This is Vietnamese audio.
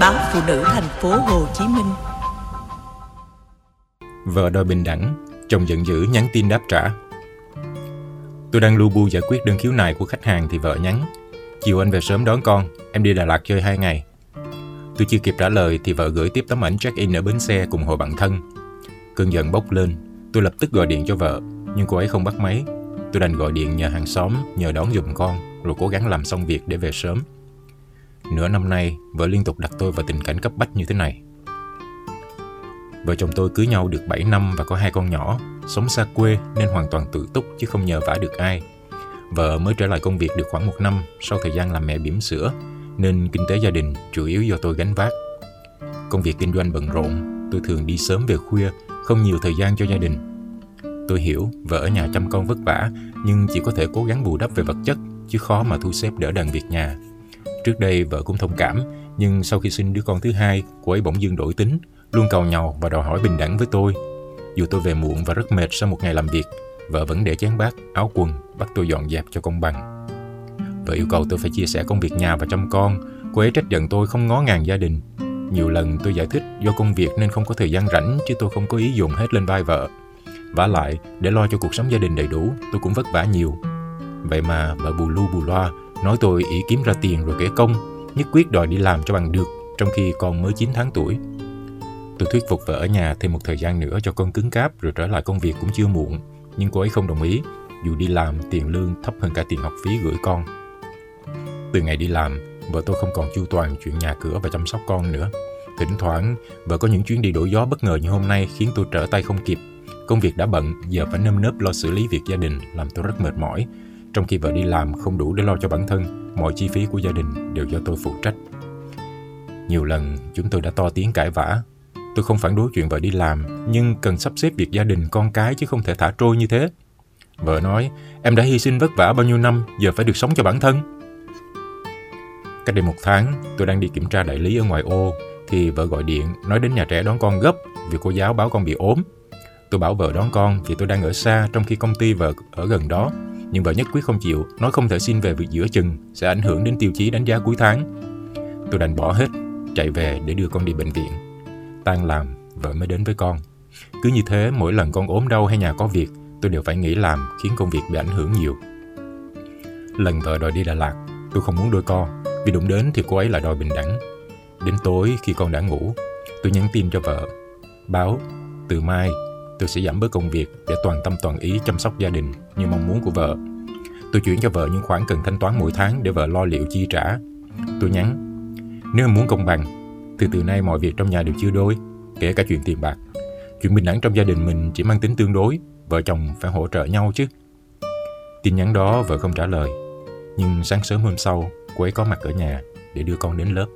báo phụ nữ thành phố Hồ Chí Minh. Vợ đòi bình đẳng, chồng giận dữ nhắn tin đáp trả. Tôi đang lu bu giải quyết đơn khiếu nại của khách hàng thì vợ nhắn. Chiều anh về sớm đón con, em đi Đà Lạt chơi hai ngày. Tôi chưa kịp trả lời thì vợ gửi tiếp tấm ảnh check-in ở bến xe cùng hội bạn thân. Cơn giận bốc lên, tôi lập tức gọi điện cho vợ, nhưng cô ấy không bắt máy. Tôi đành gọi điện nhờ hàng xóm nhờ đón giùm con, rồi cố gắng làm xong việc để về sớm. Nửa năm nay, vợ liên tục đặt tôi vào tình cảnh cấp bách như thế này. Vợ chồng tôi cưới nhau được 7 năm và có hai con nhỏ, sống xa quê nên hoàn toàn tự túc chứ không nhờ vả được ai. Vợ mới trở lại công việc được khoảng một năm sau thời gian làm mẹ bỉm sữa, nên kinh tế gia đình chủ yếu do tôi gánh vác. Công việc kinh doanh bận rộn, tôi thường đi sớm về khuya, không nhiều thời gian cho gia đình. Tôi hiểu vợ ở nhà chăm con vất vả, nhưng chỉ có thể cố gắng bù đắp về vật chất, chứ khó mà thu xếp đỡ đần việc nhà. Trước đây vợ cũng thông cảm, nhưng sau khi sinh đứa con thứ hai, cô ấy bỗng dưng đổi tính, luôn cầu nhau và đòi hỏi bình đẳng với tôi. Dù tôi về muộn và rất mệt sau một ngày làm việc, vợ vẫn để chén bát, áo quần, bắt tôi dọn dẹp cho công bằng. Vợ yêu cầu tôi phải chia sẻ công việc nhà và chăm con, cô ấy trách giận tôi không ngó ngàng gia đình. Nhiều lần tôi giải thích do công việc nên không có thời gian rảnh chứ tôi không có ý dùng hết lên vai vợ. Vả lại, để lo cho cuộc sống gia đình đầy đủ, tôi cũng vất vả nhiều. Vậy mà vợ bù lu bù loa, nói tôi ý kiếm ra tiền rồi kể công, nhất quyết đòi đi làm cho bằng được, trong khi con mới 9 tháng tuổi. Tôi thuyết phục vợ ở nhà thêm một thời gian nữa cho con cứng cáp rồi trở lại công việc cũng chưa muộn, nhưng cô ấy không đồng ý, dù đi làm tiền lương thấp hơn cả tiền học phí gửi con. Từ ngày đi làm, vợ tôi không còn chu toàn chuyện nhà cửa và chăm sóc con nữa. Thỉnh thoảng, vợ có những chuyến đi đổi gió bất ngờ như hôm nay khiến tôi trở tay không kịp. Công việc đã bận, giờ phải nâm nớp lo xử lý việc gia đình làm tôi rất mệt mỏi. Trong khi vợ đi làm không đủ để lo cho bản thân, mọi chi phí của gia đình đều do tôi phụ trách. Nhiều lần chúng tôi đã to tiếng cãi vã. Tôi không phản đối chuyện vợ đi làm, nhưng cần sắp xếp việc gia đình con cái chứ không thể thả trôi như thế. Vợ nói, em đã hy sinh vất vả bao nhiêu năm, giờ phải được sống cho bản thân. Cách đây một tháng, tôi đang đi kiểm tra đại lý ở ngoài ô, thì vợ gọi điện nói đến nhà trẻ đón con gấp vì cô giáo báo con bị ốm. Tôi bảo vợ đón con vì tôi đang ở xa trong khi công ty vợ ở gần đó. Nhưng vợ nhất quyết không chịu, nói không thể xin về việc giữa chừng, sẽ ảnh hưởng đến tiêu chí đánh giá cuối tháng. Tôi đành bỏ hết, chạy về để đưa con đi bệnh viện. Tan làm, vợ mới đến với con. Cứ như thế, mỗi lần con ốm đau hay nhà có việc, tôi đều phải nghỉ làm, khiến công việc bị ảnh hưởng nhiều. Lần vợ đòi đi Đà Lạt, tôi không muốn đôi co, vì đụng đến thì cô ấy lại đòi bình đẳng. Đến tối khi con đã ngủ, tôi nhắn tin cho vợ. Báo, từ mai tôi sẽ giảm bớt công việc để toàn tâm toàn ý chăm sóc gia đình như mong muốn của vợ. Tôi chuyển cho vợ những khoản cần thanh toán mỗi tháng để vợ lo liệu chi trả. Tôi nhắn, nếu muốn công bằng, từ từ nay mọi việc trong nhà đều chưa đôi, kể cả chuyện tiền bạc. Chuyện bình đẳng trong gia đình mình chỉ mang tính tương đối, vợ chồng phải hỗ trợ nhau chứ. Tin nhắn đó vợ không trả lời, nhưng sáng sớm hôm sau, cô ấy có mặt ở nhà để đưa con đến lớp.